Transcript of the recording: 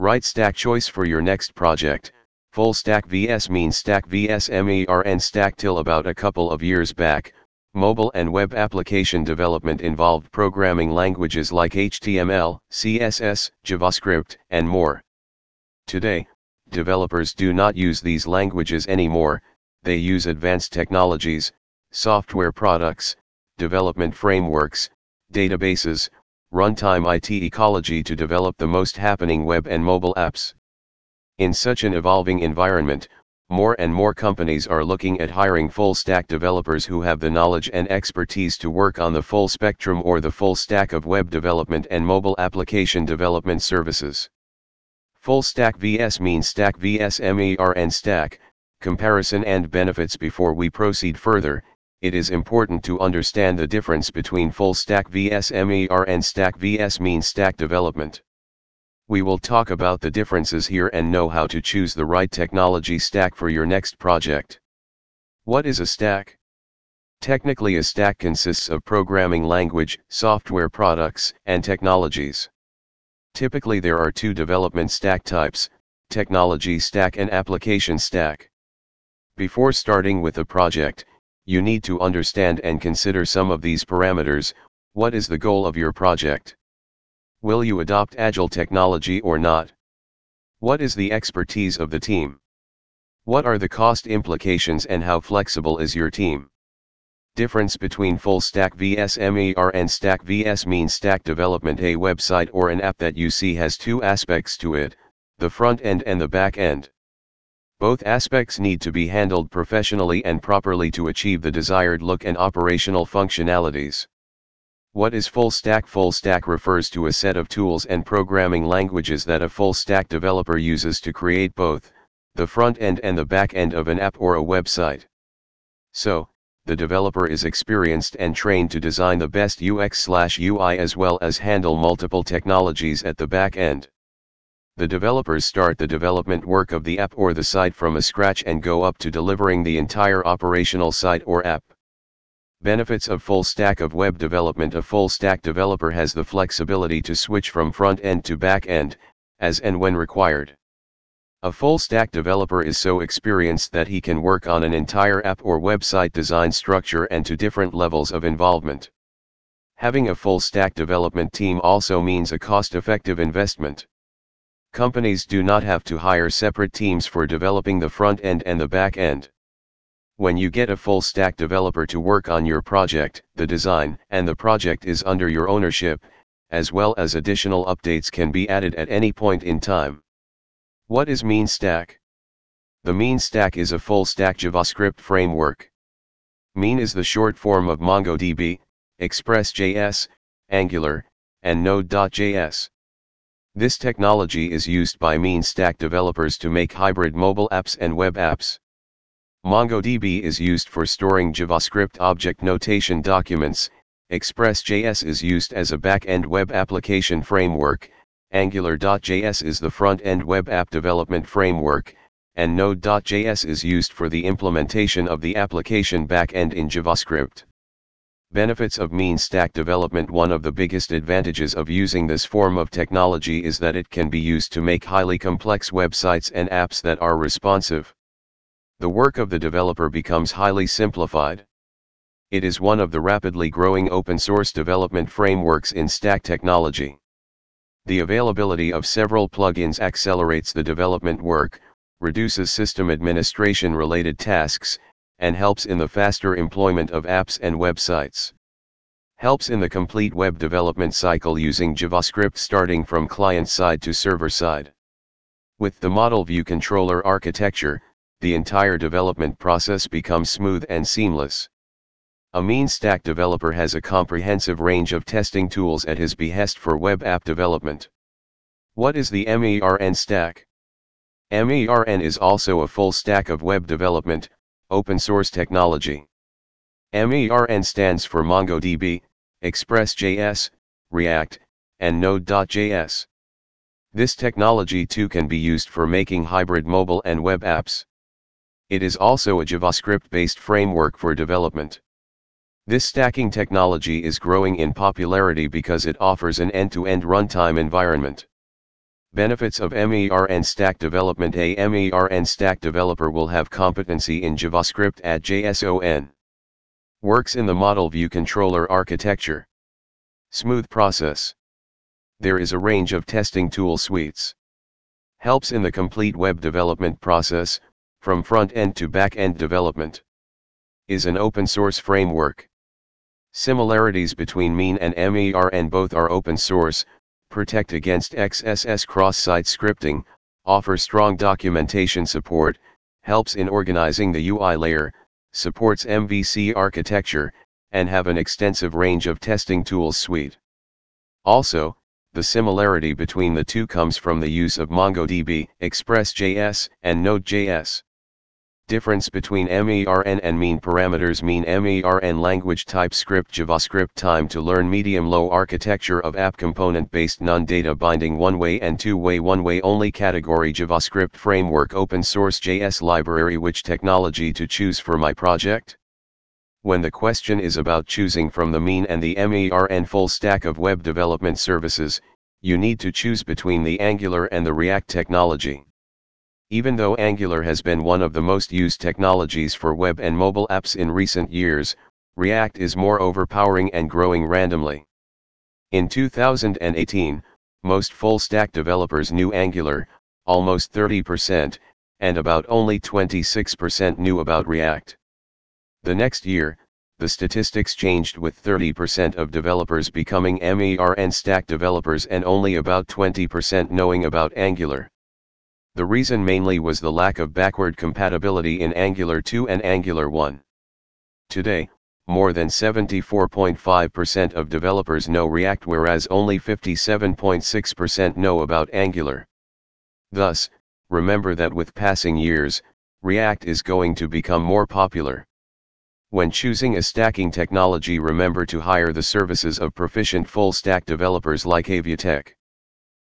Right stack choice for your next project. Full stack vs mean stack vs MERN stack till about a couple of years back. Mobile and web application development involved programming languages like HTML, CSS, JavaScript, and more. Today, developers do not use these languages anymore, they use advanced technologies, software products, development frameworks, databases, runtime IT ecology to develop the most happening web and mobile apps. In such an evolving environment, more and more companies are looking at hiring full stack developers who have the knowledge and expertise to work on the full spectrum or the full stack of web development and mobile application development services. Full stack vs means stack vs MERN stack, comparison and benefits before we proceed further, it is important to understand the difference between full stack vs MERN stack vs mean stack development. We will talk about the differences here and know how to choose the right technology stack for your next project. What is a stack? Technically a stack consists of programming language, software products, and technologies. Typically there are two development stack types, technology stack and application stack. Before starting with a project, you need to understand and consider some of these parameters, what is the goal of your project? Will you adopt agile technology or not? What is the expertise of the team? What are the cost implications and how flexible is your team? Difference between full stack vs MERN stack vs mean stack development A website or an app that you see has two aspects to it, the front end and the back end. Both aspects need to be handled professionally and properly to achieve the desired look and operational functionalities. What is full stack? Full stack refers to a set of tools and programming languages that a full stack developer uses to create both the front end and the back end of an app or a website. So, the developer is experienced and trained to design the best UX/UI as well as handle multiple technologies at the back end the developers start the development work of the app or the site from a scratch and go up to delivering the entire operational site or app. Benefits of full stack of web development A full stack developer has the flexibility to switch from front end to back end, as and when required. A full stack developer is so experienced that he can work on an entire app or website design structure and to different levels of involvement. Having a full stack development team also means a cost effective investment. Companies do not have to hire separate teams for developing the front end and the back end. When you get a full stack developer to work on your project, the design and the project is under your ownership, as well as additional updates can be added at any point in time. What is Mean Stack? The Mean Stack is a full stack JavaScript framework. Mean is the short form of MongoDB, Express.js, Angular, and Node.js. This technology is used by mean stack developers to make hybrid mobile apps and web apps. MongoDB is used for storing JavaScript object notation documents, Express.js is used as a back-end web application framework, Angular.js is the front-end web app development framework, and Node.js is used for the implementation of the application back-end in JavaScript. Benefits of mean stack development One of the biggest advantages of using this form of technology is that it can be used to make highly complex websites and apps that are responsive. The work of the developer becomes highly simplified. It is one of the rapidly growing open source development frameworks in stack technology. The availability of several plugins accelerates the development work, reduces system administration related tasks, and helps in the faster employment of apps and websites. Helps in the complete web development cycle using JavaScript starting from client side to server side. With the model view controller architecture, the entire development process becomes smooth and seamless. A mean stack developer has a comprehensive range of testing tools at his behest for web app development. What is the MERN stack? MERN is also a full stack of web development, Open Source Technology. MERN stands for MongoDB, Express.js, React, and Node.js. This technology too can be used for making hybrid mobile and web apps. It is also a JavaScript-based framework for development. This stacking technology is growing in popularity because it offers an end-to-end runtime environment. Benefits of MERN Stack development A MERN Stack developer will have competency in JavaScript at JSON. Works in the model view controller architecture. Smooth process. There is a range of testing tool suites. Helps in the complete web development process, from front end to back end development. Is an open source framework. Similarities between MEAN and MERN both are open source, protect against XSS cross-site scripting, offer strong documentation support, helps in organizing the UI layer, supports MVC architecture, and have an extensive range of testing tools suite. Also, the similarity between the two comes from the use of MongoDB, ExpressJS, and Node.js. Difference between MERN and mean parameters MEN MERN language TypeScript JavaScript time to learn medium low architecture of app component based non data binding one way and two way one way only category JavaScript framework open source JS library which technology to choose for my project? When the question is about choosing from the mean and the MERN full stack of web development services, you need to choose between the Angular and the React technology. Even though Angular has been one of the most used technologies for web and mobile apps in recent years, React is more overpowering and growing randomly. In 2018, most full-stack developers knew Angular, almost 30%, and about only 26% knew about React. The next year, the statistics changed with 30% of developers becoming MERN stack developers and only about 20% knowing about Angular. The reason mainly was the lack of backward compatibility in Angular 2 and Angular 1. Today, more than 74.5% of developers know React whereas only 57.6% know about Angular. Thus, remember that with passing years, React is going to become more popular. When choosing a stacking technology remember to hire the services of proficient full-stack developers like Aviatech.